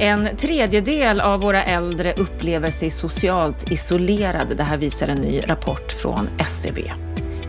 En tredjedel av våra äldre upplever sig socialt isolerade. Det här visar en ny rapport från SCB.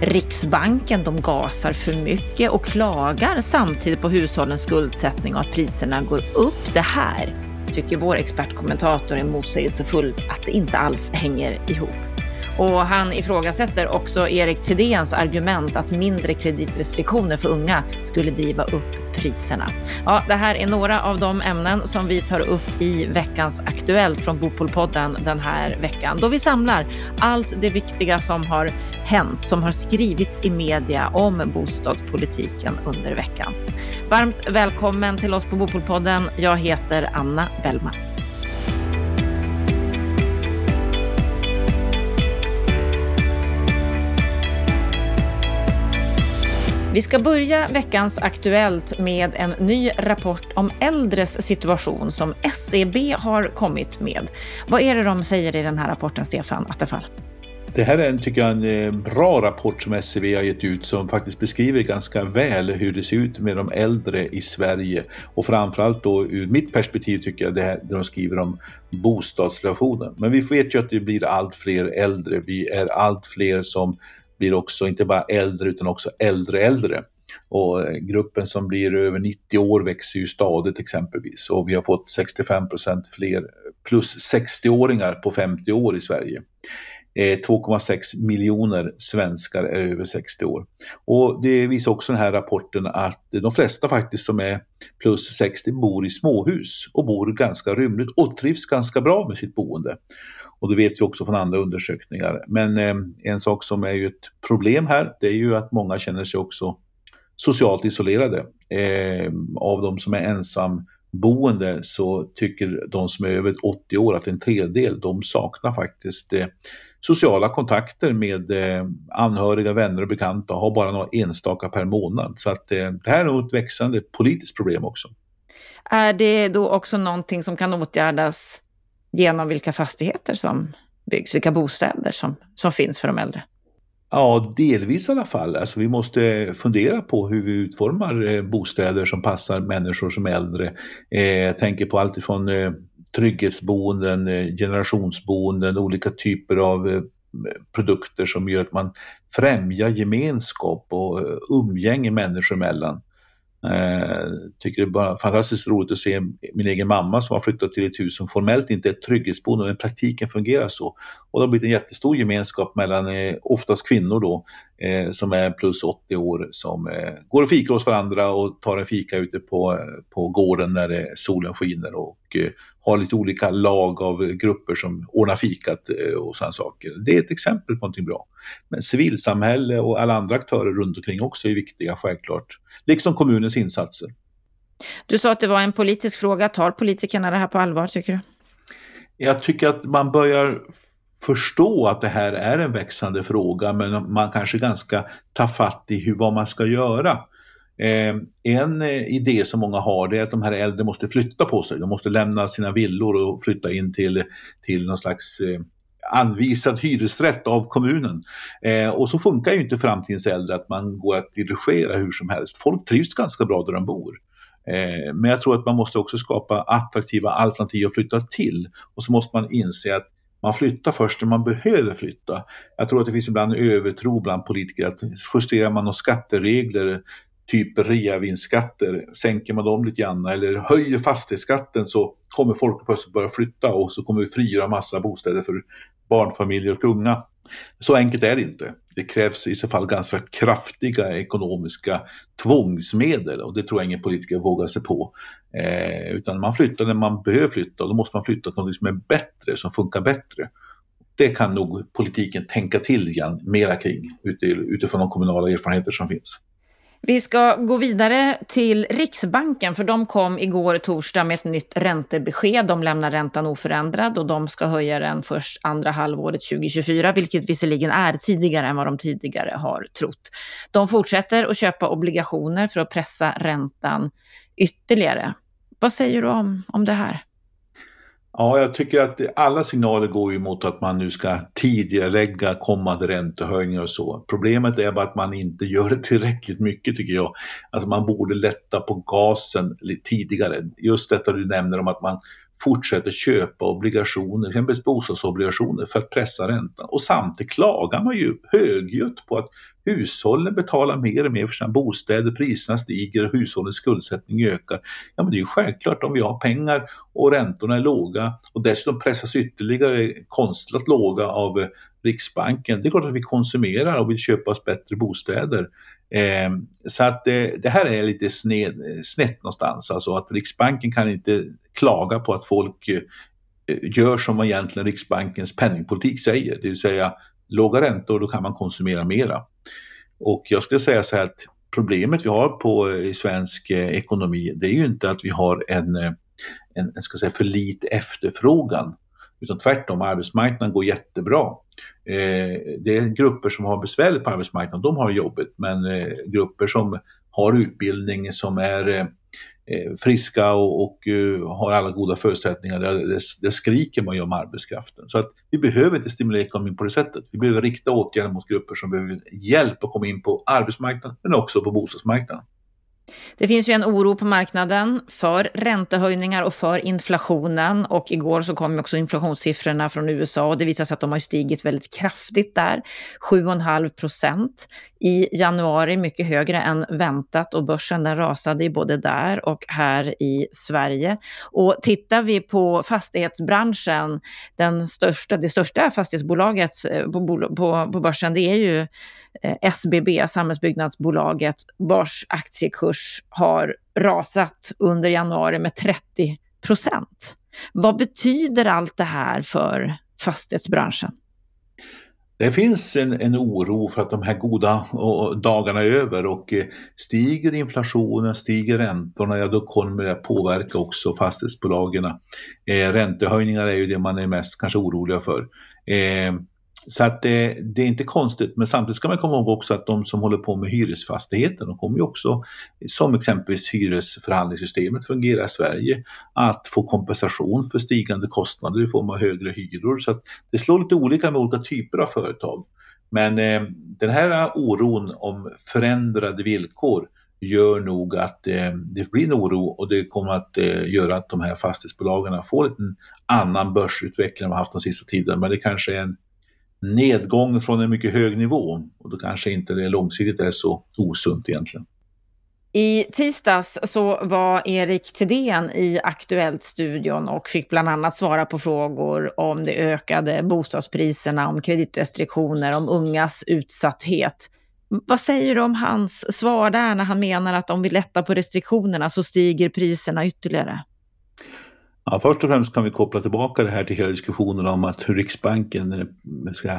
Riksbanken de gasar för mycket och klagar samtidigt på hushållens skuldsättning och att priserna går upp. Det här tycker vår expertkommentator är motsägelsefullt, att det inte alls hänger ihop. Och han ifrågasätter också Erik Thedéens argument att mindre kreditrestriktioner för unga skulle driva upp priserna. Ja, det här är några av de ämnen som vi tar upp i veckans Aktuellt från Bopolpodden den här veckan, då vi samlar allt det viktiga som har hänt, som har skrivits i media om bostadspolitiken under veckan. Varmt välkommen till oss på Bopolpodden. Jag heter Anna Bellman. Vi ska börja veckans Aktuellt med en ny rapport om äldres situation som SEB har kommit med. Vad är det de säger i den här rapporten, Stefan Attefall? Det här är en, tycker jag, en eh, bra rapport som SCB har gett ut som faktiskt beskriver ganska väl hur det ser ut med de äldre i Sverige. Och framförallt då ur mitt perspektiv tycker jag det här det de skriver om bostadssituationen. Men vi vet ju att det blir allt fler äldre. Vi är allt fler som blir också inte bara äldre utan också äldre äldre. Och eh, gruppen som blir över 90 år växer ju stadigt exempelvis och vi har fått 65 procent fler plus 60-åringar på 50 år i Sverige. Eh, 2,6 miljoner svenskar är över 60 år. Och det visar också den här rapporten att de flesta faktiskt som är plus 60 bor i småhus och bor ganska rymligt och trivs ganska bra med sitt boende. Och det vet vi också från andra undersökningar. Men eh, en sak som är ju ett problem här, det är ju att många känner sig också socialt isolerade. Eh, av de som är ensamboende så tycker de som är över 80 år att en tredjedel, de saknar faktiskt eh, sociala kontakter med eh, anhöriga, vänner och bekanta och har bara några enstaka per månad. Så att eh, det här är nog ett växande politiskt problem också. Är det då också någonting som kan åtgärdas genom vilka fastigheter som byggs, vilka bostäder som, som finns för de äldre? Ja, delvis i alla fall. Alltså, vi måste fundera på hur vi utformar eh, bostäder som passar människor som är äldre. Eh, jag tänker på allt ifrån eh, trygghetsboenden, eh, generationsboenden, olika typer av eh, produkter som gör att man främjar gemenskap och eh, umgänge människor emellan. Eh, tycker det är bara fantastiskt roligt att se min egen mamma som har flyttat till ett hus som formellt inte är ett trygghetsboende men praktiken fungerar så. Och det har blivit en jättestor gemenskap mellan eh, oftast kvinnor då eh, som är plus 80 år som eh, går och fikar hos varandra och tar en fika ute på, på gården när solen skiner och eh, har lite olika lag av grupper som ordnar fikat eh, och sådana saker. Det är ett exempel på någonting bra. Men civilsamhälle och alla andra aktörer runt omkring också är viktiga, självklart. Liksom kommunens insatser. Du sa att det var en politisk fråga. Tar politikerna det här på allvar, tycker du? Jag tycker att man börjar förstå att det här är en växande fråga, men man kanske ganska tar fatt i hur, vad man ska göra. Eh, en eh, idé som många har det är att de här äldre måste flytta på sig. De måste lämna sina villor och flytta in till, till någon slags eh, anvisad hyresrätt av kommunen. Eh, och så funkar ju inte framtidens äldre att man går att dirigera hur som helst. Folk trivs ganska bra där de bor. Eh, men jag tror att man måste också skapa attraktiva alternativ att flytta till. Och så måste man inse att man flyttar först när man behöver flytta. Jag tror att det finns ibland en övertro bland politiker att justerar man några skatteregler typ reavinstskatter, sänker man dem lite grann eller höjer fastighetsskatten så kommer folk plötsligt börja flytta och så kommer vi frigöra massa bostäder för barnfamiljer och unga. Så enkelt är det inte. Det krävs i så fall ganska kraftiga ekonomiska tvångsmedel och det tror jag ingen politiker vågar sig på. Eh, utan man flyttar när man behöver flytta och då måste man flytta till något som är bättre, som funkar bättre. Det kan nog politiken tänka till igen mera kring utifrån de kommunala erfarenheter som finns. Vi ska gå vidare till Riksbanken, för de kom igår torsdag med ett nytt räntebesked. De lämnar räntan oförändrad och de ska höja den först andra halvåret 2024, vilket visserligen är tidigare än vad de tidigare har trott. De fortsätter att köpa obligationer för att pressa räntan ytterligare. Vad säger du om, om det här? Ja, jag tycker att alla signaler går ju mot att man nu ska tidigarelägga kommande räntehöjningar och så. Problemet är bara att man inte gör det tillräckligt mycket tycker jag. Alltså man borde lätta på gasen lite tidigare. Just detta du nämner om att man fortsätter köpa obligationer, exempelvis bostadsobligationer för att pressa räntan. Och samtidigt klagar man ju högljutt på att hushållen betalar mer och mer för sina bostäder, priserna stiger och hushållens skuldsättning ökar. Ja men det är ju självklart om vi har pengar och räntorna är låga och dessutom pressas ytterligare konstlat låga av Riksbanken. Det är klart att vi konsumerar och vill köpa oss bättre bostäder. Eh, så att eh, det här är lite sned, snett någonstans, alltså att Riksbanken kan inte klaga på att folk eh, gör som egentligen Riksbankens penningpolitik säger, det vill säga låga räntor, då kan man konsumera mera. Och jag skulle säga så här att problemet vi har på, i svensk eh, ekonomi, det är ju inte att vi har en, eh, en, en ska säga, för lite efterfrågan, utan tvärtom, arbetsmarknaden går jättebra. Eh, det är grupper som har besvärligt på arbetsmarknaden, de har jobbet, men eh, grupper som har utbildning, som är eh, eh friska och, och uh, har alla goda förutsättningar. Det, det, det, skriker man ju om arbetskraften. Så att vi behöver inte stimulera ekonomin på det sättet. Vi behöver rikta åtgärder mot grupper som behöver hjälp att komma in på arbetsmarknaden men också på bostadsmarknaden. Det finns ju en oro på marknaden för räntehöjningar och för inflationen. Och igår så kom också inflationssiffrorna från USA och det visar sig att de har stigit väldigt kraftigt där. 7,5 procent i januari, mycket högre än väntat och börsen den rasade ju både där och här i Sverige. Och tittar vi på fastighetsbranschen, den största, det största fastighetsbolaget eh, på, på, på börsen, det är ju eh, SBB, Samhällsbyggnadsbolaget, vars aktiekurs har rasat under januari med 30 procent. Vad betyder allt det här för fastighetsbranschen? Det finns en, en oro för att de här goda dagarna är över och eh, stiger inflationen, stiger räntorna, ja då kommer det påverka också fastighetsbolagen. Eh, räntehöjningar är ju det man är mest kanske oroliga för. Eh, så att det, det, är inte konstigt, men samtidigt ska man komma ihåg också att de som håller på med hyresfastigheter, de kommer ju också, som exempelvis hyresförhandlingssystemet fungerar i Sverige, att få kompensation för stigande kostnader i form av högre hyror. Så att det slår lite olika med olika typer av företag. Men eh, den här oron om förändrade villkor gör nog att eh, det blir en oro och det kommer att eh, göra att de här fastighetsbolagen får en annan börsutveckling än de haft de sista tiden. Men det kanske är en nedgång från en mycket hög nivå och då kanske inte det långsiktigt är så osunt egentligen. I tisdags så var Erik Thedéen i Aktuellt-studion och fick bland annat svara på frågor om de ökade bostadspriserna, om kreditrestriktioner, om ungas utsatthet. Vad säger du om hans svar där när han menar att om vi lättar på restriktionerna så stiger priserna ytterligare? Ja, först och främst kan vi koppla tillbaka det här till hela diskussionen om att hur Riksbanken eh, ska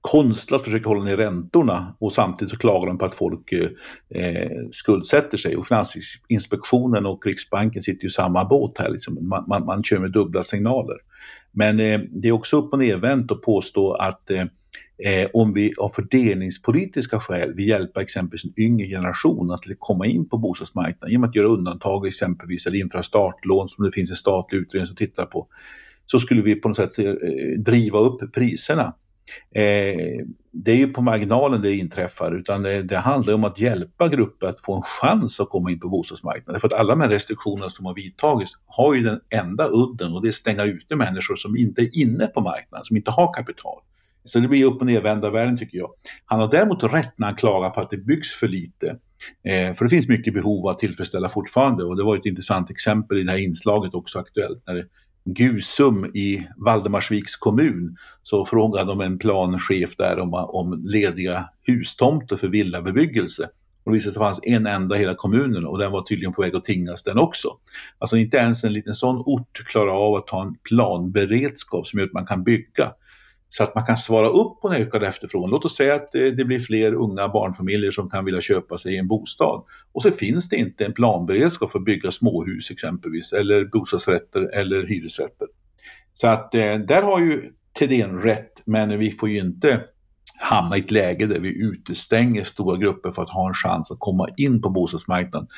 konstlat försöka hålla ner räntorna och samtidigt så klagar de på att folk eh, eh, skuldsätter sig. Och Finansinspektionen och Riksbanken sitter ju i samma båt här, liksom. man, man, man kör med dubbla signaler. Men eh, det är också upp och nervänt att påstå att eh, eh, om vi av fördelningspolitiska skäl vill hjälpa exempelvis en yngre generation att komma in på bostadsmarknaden genom att göra undantag exempelvis eller införa startlån som det finns en statlig utredning som tittar på, så skulle vi på något sätt eh, driva upp priserna. Eh, det är ju på marginalen det inträffar utan det, det, handlar om att hjälpa grupper att få en chans att komma in på bostadsmarknaden. För att alla de här restriktionerna som har vidtagits har ju den enda udden och det är att stänga ute människor som inte är inne på marknaden, som inte har kapital. Så det blir upp och nervända världen tycker jag. Han har däremot rätt när han klagar på att det byggs för lite. Eh, för det finns mycket behov att tillfredsställa fortfarande och det var ett intressant exempel i det här inslaget också aktuellt. När Gusum i Valdemarsviks kommun så frågade de en planchef där om, om lediga hustomter för villabebyggelse. Och det visade sig att det fanns en enda i hela kommunen och den var tydligen på väg att tingas den också. Alltså inte ens en liten sån ort klarar av att ha en planberedskap som gör att man kan bygga så att man kan svara upp på en ökad efterfrågan. Låt oss säga att det blir fler unga barnfamiljer som kan vilja köpa sig en bostad. Och så finns det inte en planberedskap för att bygga småhus exempelvis, eller bostadsrätter eller hyresrätter. Så att eh, där har ju Thedéen rätt, men vi får ju inte hamna i ett läge där vi utestänger stora grupper för att ha en chans att komma in på bostadsmarknaden.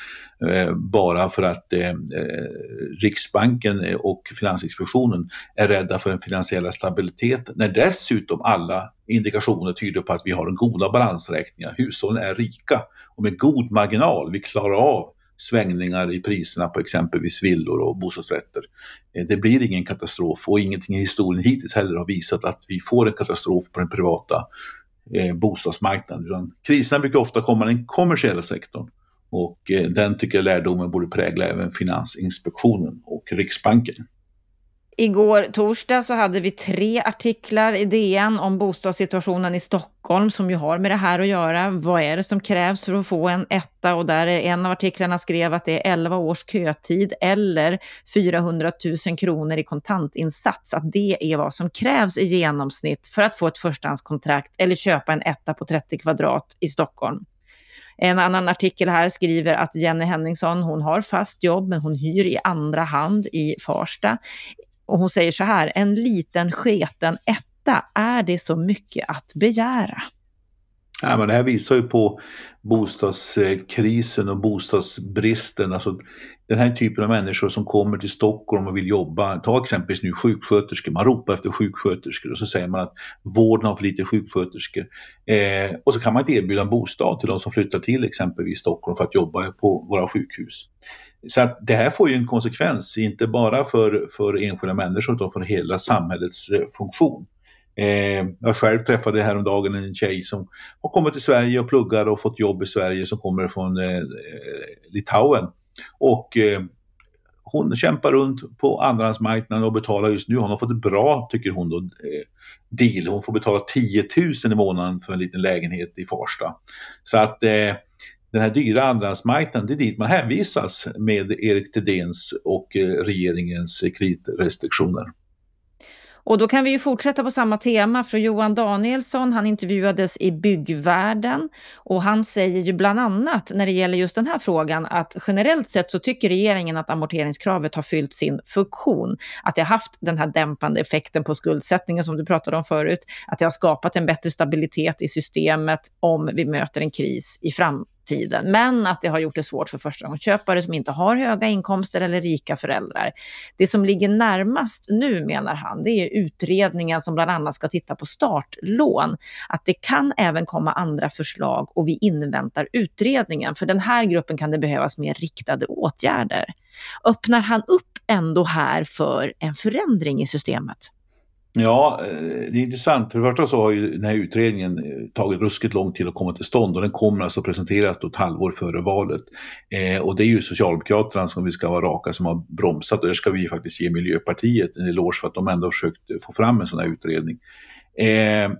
Eh, bara för att eh, eh Riksbanken eh, och Finansinspektionen är rädda för den finansiella stabiliteten. När dessutom alla indikationer tyder på att vi har en goda balansräkningar. Hushållen är rika och med god marginal. Vi klarar av svängningar i priserna på exempelvis villor och bostadsrätter. Eh, det blir ingen katastrof och ingenting i historien hittills heller har visat att vi får en katastrof på den privata eh, bostadsmarknaden. Utan kriserna brukar ofta komma i den kommersiella sektorn och eh, den tycker jag lärdomen borde prägla även Finansinspektionen och Riksbanken. Igår torsdag så hade vi tre artiklar i DN om bostadssituationen i Stockholm som ju har med det här att göra. Vad är det som krävs för att få en etta? Och där är en av artiklarna skrev att det är 11 års kötid eller 400 000 kronor i kontantinsats. Att det är vad som krävs i genomsnitt för att få ett förstahandskontrakt eller köpa en etta på 30 kvadrat i Stockholm. En annan artikel här skriver att Jenny Henningsson, hon har fast jobb men hon hyr i andra hand i Farsta. Och hon säger så här, en liten sketen etta, är det så mycket att begära? Ja, men det här visar ju på bostadskrisen och bostadsbristen. Alltså, den här typen av människor som kommer till Stockholm och vill jobba, ta exempelvis nu sjuksköterskor, man ropar efter sjuksköterskor och så säger man att vården har för lite sjuksköterskor. Eh, och så kan man inte erbjuda en bostad till de som flyttar till exempelvis Stockholm för att jobba på våra sjukhus. Så att det här får ju en konsekvens, inte bara för, för enskilda människor utan för hela samhällets eh, funktion. Eh, jag själv träffade häromdagen en tjej som har kommit till Sverige och pluggar och fått jobb i Sverige som kommer från eh, eh, Litauen. Och eh, hon kämpar runt på andrahandsmarknaden och betalar just nu, hon har fått ett bra, tycker hon då, eh, deal. Hon får betala 10 000 i månaden för en liten lägenhet i Farsta. Så att eh, den här dyra andrahandsmarknaden, det är dit man hänvisas med Erik Thedéens och eh, regeringens kreditrestriktioner. Och då kan vi ju fortsätta på samma tema, för Johan Danielsson, han intervjuades i Byggvärlden och han säger ju bland annat när det gäller just den här frågan att generellt sett så tycker regeringen att amorteringskravet har fyllt sin funktion. Att det har haft den här dämpande effekten på skuldsättningen som du pratade om förut, att det har skapat en bättre stabilitet i systemet om vi möter en kris i framtiden tiden, men att det har gjort det svårt för förstagångsköpare som inte har höga inkomster eller rika föräldrar. Det som ligger närmast nu, menar han, det är utredningen som bland annat ska titta på startlån. Att det kan även komma andra förslag och vi inväntar utredningen. För den här gruppen kan det behövas mer riktade åtgärder. Öppnar han upp ändå här för en förändring i systemet? Ja, eh, det är intressant. För det första så har ju den här utredningen eh, tagit ruskigt lång tid att komma till stånd och den kommer alltså presenteras då ett halvår före valet. Eh, och det är ju Socialdemokraterna som vi ska vara raka som har bromsat och där ska vi faktiskt ge Miljöpartiet en eloge för att de ändå har försökt eh, få fram en sån här utredning. Eh,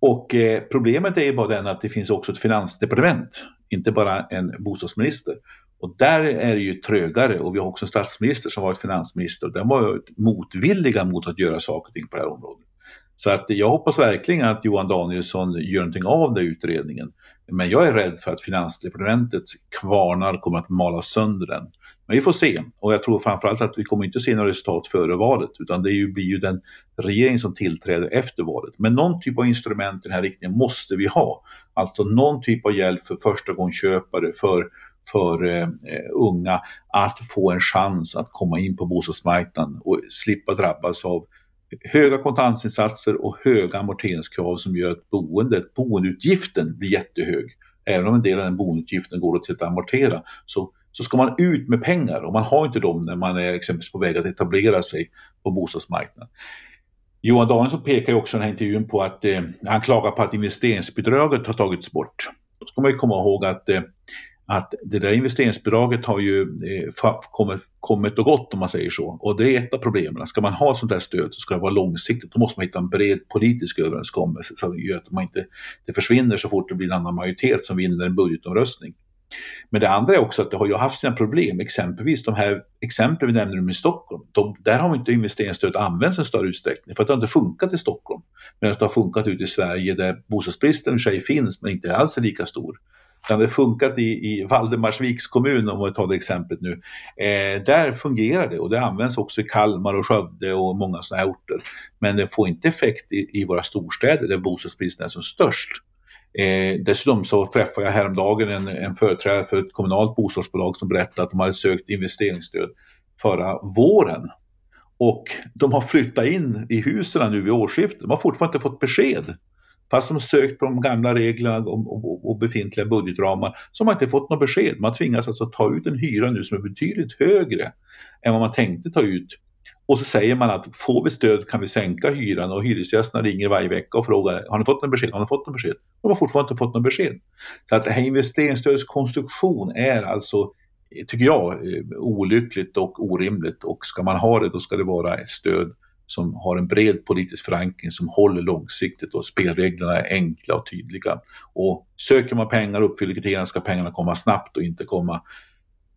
och eh, problemet är ju bara den att det finns också ett finansdepartement, inte bara en bostadsminister. Och där är det ju trögare och vi har också en statsminister som varit finansminister och den var motvilliga mot att göra saker och ting på det här området. Så att jag hoppas verkligen att Johan Danielsson gör någonting av den utredningen. Men jag är rädd för att Finansdepartementets kvarnar kommer att mala sönder den. Men vi får se. Och jag tror framförallt att vi kommer inte se några resultat före valet, utan det blir ju den regering som tillträder efter valet. Men någon typ av instrument i den här riktningen måste vi ha. Alltså någon typ av hjälp för förstagångsköpare, för för eh, unga att få en chans att komma in på bostadsmarknaden och slippa drabbas av höga kontantinsatser och höga amorteringskrav som gör att boendet, boendeutgiften blir jättehög. Även om en del av den boendeutgiften går till att amortera så, så ska man ut med pengar och man har inte dem när man är exempelvis på väg att etablera sig på bostadsmarknaden. Johan Danielsson pekar ju också i den här intervjun på att eh, han klagar på att investeringsbidraget har tagits bort. Då ska man ju komma ihåg att eh, att det där investeringsbidraget har ju eh, kommit, kommit och gått om man säger så. Och det är ett av problemen. Ska man ha sånt här stöd så ska det vara långsiktigt. Då måste man hitta en bred politisk överenskommelse så att man inte det försvinner så fort det blir en annan majoritet som vinner en budgetomröstning. Men det andra är också att det har ju haft sina problem, exempelvis de här exemplen vi nämner i Stockholm. De, där har inte investeringsstöd använts i större utsträckning för att det har inte funkat i Stockholm. Medan det har funkat ute i Sverige där bostadsbristen i sig finns men inte alls är lika stor. Det hade funkat i, i Valdemarsviks kommun, om vi tar det exemplet nu. Eh, där fungerar det och det används också i Kalmar och Skövde och många sådana här orter. Men det får inte effekt i, i våra storstäder där bostadsbristen är som störst. Eh, dessutom så träffade jag häromdagen en, en företrädare för ett kommunalt bostadsbolag som berättade att de hade sökt investeringsstöd förra våren. Och de har flyttat in i husen nu vid årsskiftet. De har fortfarande inte fått besked. Fast de sökt på de gamla reglerna och, och, och befintliga budgetramar så har man inte fått något besked. Man tvingas alltså ta ut en hyra nu som är betydligt högre än vad man tänkte ta ut. Och så säger man att får vi stöd kan vi sänka hyran och hyresgästerna ringer varje vecka och frågar har ni fått något besked? Har ni fått något besked? De har fortfarande inte fått något besked. Så att det här investeringsstödets konstruktion är alltså tycker jag, eh, olyckligt och orimligt. Och ska man ha det, då ska det vara ett stöd som har en bred politisk förankring, som håller långsiktigt och spelreglerna är enkla och tydliga. Och söker man pengar och uppfyller kriterierna ska pengarna komma snabbt och inte komma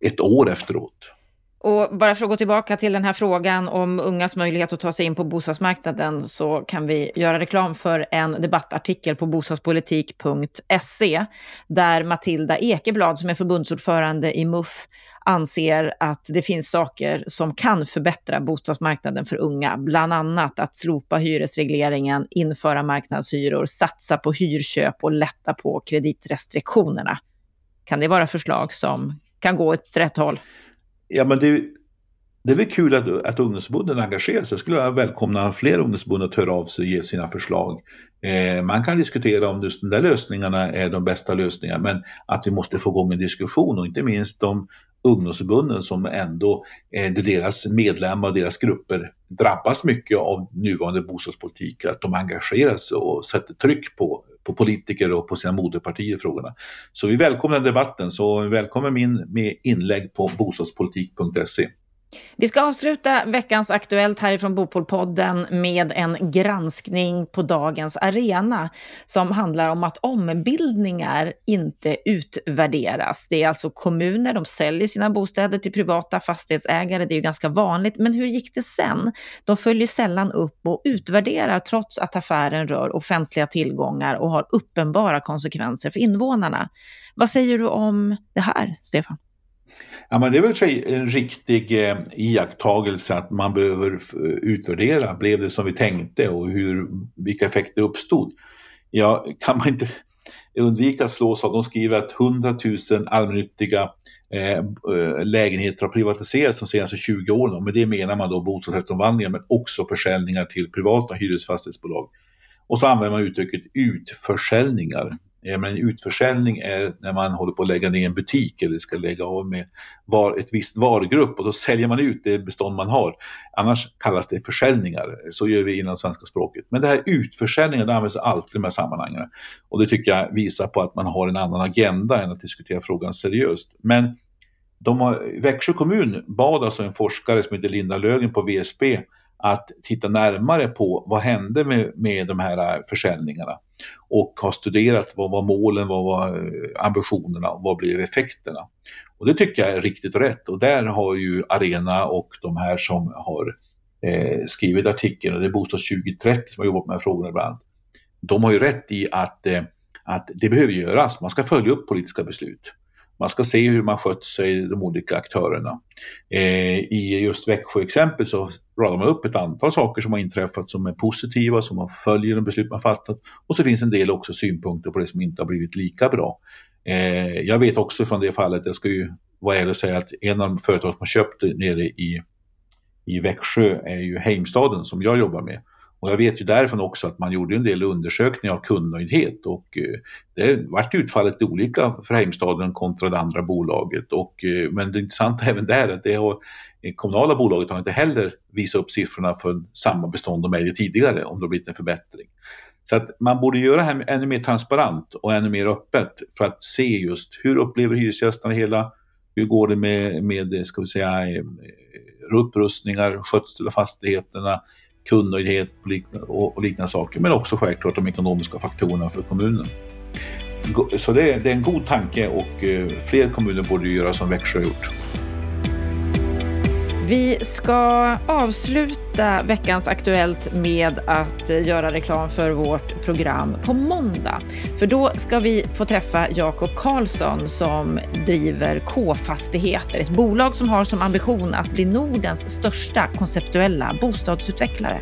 ett år efteråt. Och bara för att gå tillbaka till den här frågan om ungas möjlighet att ta sig in på bostadsmarknaden så kan vi göra reklam för en debattartikel på bostadspolitik.se där Matilda Ekeblad som är förbundsordförande i MUF anser att det finns saker som kan förbättra bostadsmarknaden för unga, bland annat att slopa hyresregleringen, införa marknadshyror, satsa på hyrköp och lätta på kreditrestriktionerna. Kan det vara förslag som kan gå åt rätt håll? Ja, men det, det är väl kul att, att ungdomsförbunden engagerar sig. Jag skulle jag välkomna fler ungdomsförbund att höra av sig och ge sina förslag. Eh, man kan diskutera om just de där lösningarna är de bästa lösningarna, men att vi måste få igång en diskussion och inte minst de ungdomsförbunden som ändå, eh, deras medlemmar och deras grupper drabbas mycket av nuvarande bostadspolitik, att de engagerar sig och sätter tryck på på politiker och på sina moderpartier i frågorna. Så vi välkomnar debatten, så välkommen in med inlägg på bostadspolitik.se. Vi ska avsluta veckans Aktuellt härifrån Bopolpodden med en granskning på dagens arena som handlar om att ombildningar inte utvärderas. Det är alltså kommuner, de säljer sina bostäder till privata fastighetsägare, det är ju ganska vanligt. Men hur gick det sen? De följer sällan upp och utvärderar trots att affären rör offentliga tillgångar och har uppenbara konsekvenser för invånarna. Vad säger du om det här, Stefan? Ja, men det är väl en riktig eh, iakttagelse att man behöver eh, utvärdera. Blev det som vi tänkte och hur, vilka effekter uppstod? Ja, kan man inte undvika att slås av, de skriver att 100 000 allmännyttiga eh, eh, lägenheter har privatiserats de senaste 20 åren. Med det menar man då bostadsrättsomvandlingar men också försäljningar till privata hyresfastighetsbolag. Och så använder man uttrycket utförsäljningar. Eh, men utförsäljning är när man håller på att lägga ner en butik eller ska lägga av med var, ett visst varugrupp och då säljer man ut det bestånd man har. Annars kallas det försäljningar, så gör vi inom svenska språket. Men det här utförsäljningen, det används alltid i de här sammanhangen. Och det tycker jag visar på att man har en annan agenda än att diskutera frågan seriöst. Men de har, Växjö kommun bad alltså en forskare som heter Linda Lögen på VSB att titta närmare på vad hände med, med de här försäljningarna och har studerat vad var målen, vad var eh, ambitionerna och vad blev effekterna. Och det tycker jag är riktigt rätt och där har ju Arena och de här som har eh, skrivit artikeln, och det är Bostad 2030 som har jobbat med de här frågorna ibland, de har ju rätt i att, eh, att det behöver göras, man ska följa upp politiska beslut. Man ska se hur man skött sig, de olika aktörerna. Eh, I just Växjö-exempel så radar man upp ett antal saker som har inträffat som är positiva, som man följer de beslut man fattat. Och så finns en del också synpunkter på det som inte har blivit lika bra. Eh, jag vet också från det fallet, jag ska ju vara ärlig och säga att en av de företag som har köpt nere i, i Växjö är ju Heimstaden som jag jobbar med. Och jag vet ju därifrån också att man gjorde en del undersökningar av kundnöjdhet och eh, det vart utfallet olika för Heimstaden kontra det andra bolaget. Och, eh, men det intressanta även där är att det har, det kommunala bolaget har inte heller visat upp siffrorna för samma bestånd de ägde tidigare om det har blivit en förbättring. Så att man borde göra det här ännu mer transparent och ännu mer öppet för att se just hur upplever hyresgästerna hela, hur går det med, med ska vi säga, eh, upprustningar, skötsel av fastigheterna, kundnöjdhet och liknande saker, men också självklart de ekonomiska faktorerna för kommunen. Så det är, det är en god tanke och eh, fler kommuner borde göra som Växjö har gjort. Vi ska avsluta veckans Aktuellt med att göra reklam för vårt program på måndag. För då ska vi få träffa Jakob Karlsson som driver K-fastigheter, ett bolag som har som ambition att bli Nordens största konceptuella bostadsutvecklare.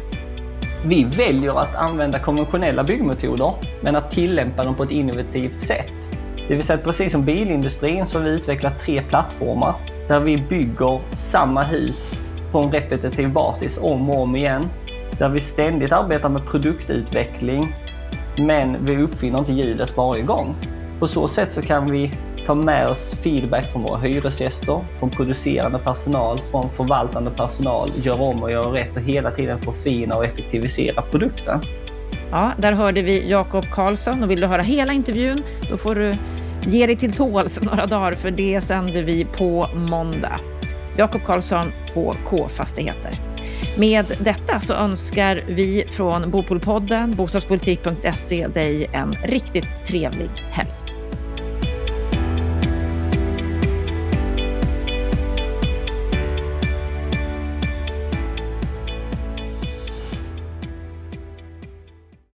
Vi väljer att använda konventionella byggmetoder, men att tillämpa dem på ett innovativt sätt. Det vill säga att precis som bilindustrin så har vi utvecklat tre plattformar där vi bygger samma hus på en repetitiv basis om och om igen. Där vi ständigt arbetar med produktutveckling men vi uppfinner inte hjulet varje gång. På så sätt så kan vi ta med oss feedback från våra hyresgäster, från producerande personal, från förvaltande personal, göra om och göra rätt och hela tiden förfina och effektivisera produkten. Ja, där hörde vi Jakob Karlsson och vill du höra hela intervjun då får du ge dig till tåls några dagar för det sänder vi på måndag. Jakob Karlsson på K-fastigheter. Med detta så önskar vi från Bopolpodden, bostadspolitik.se dig en riktigt trevlig helg.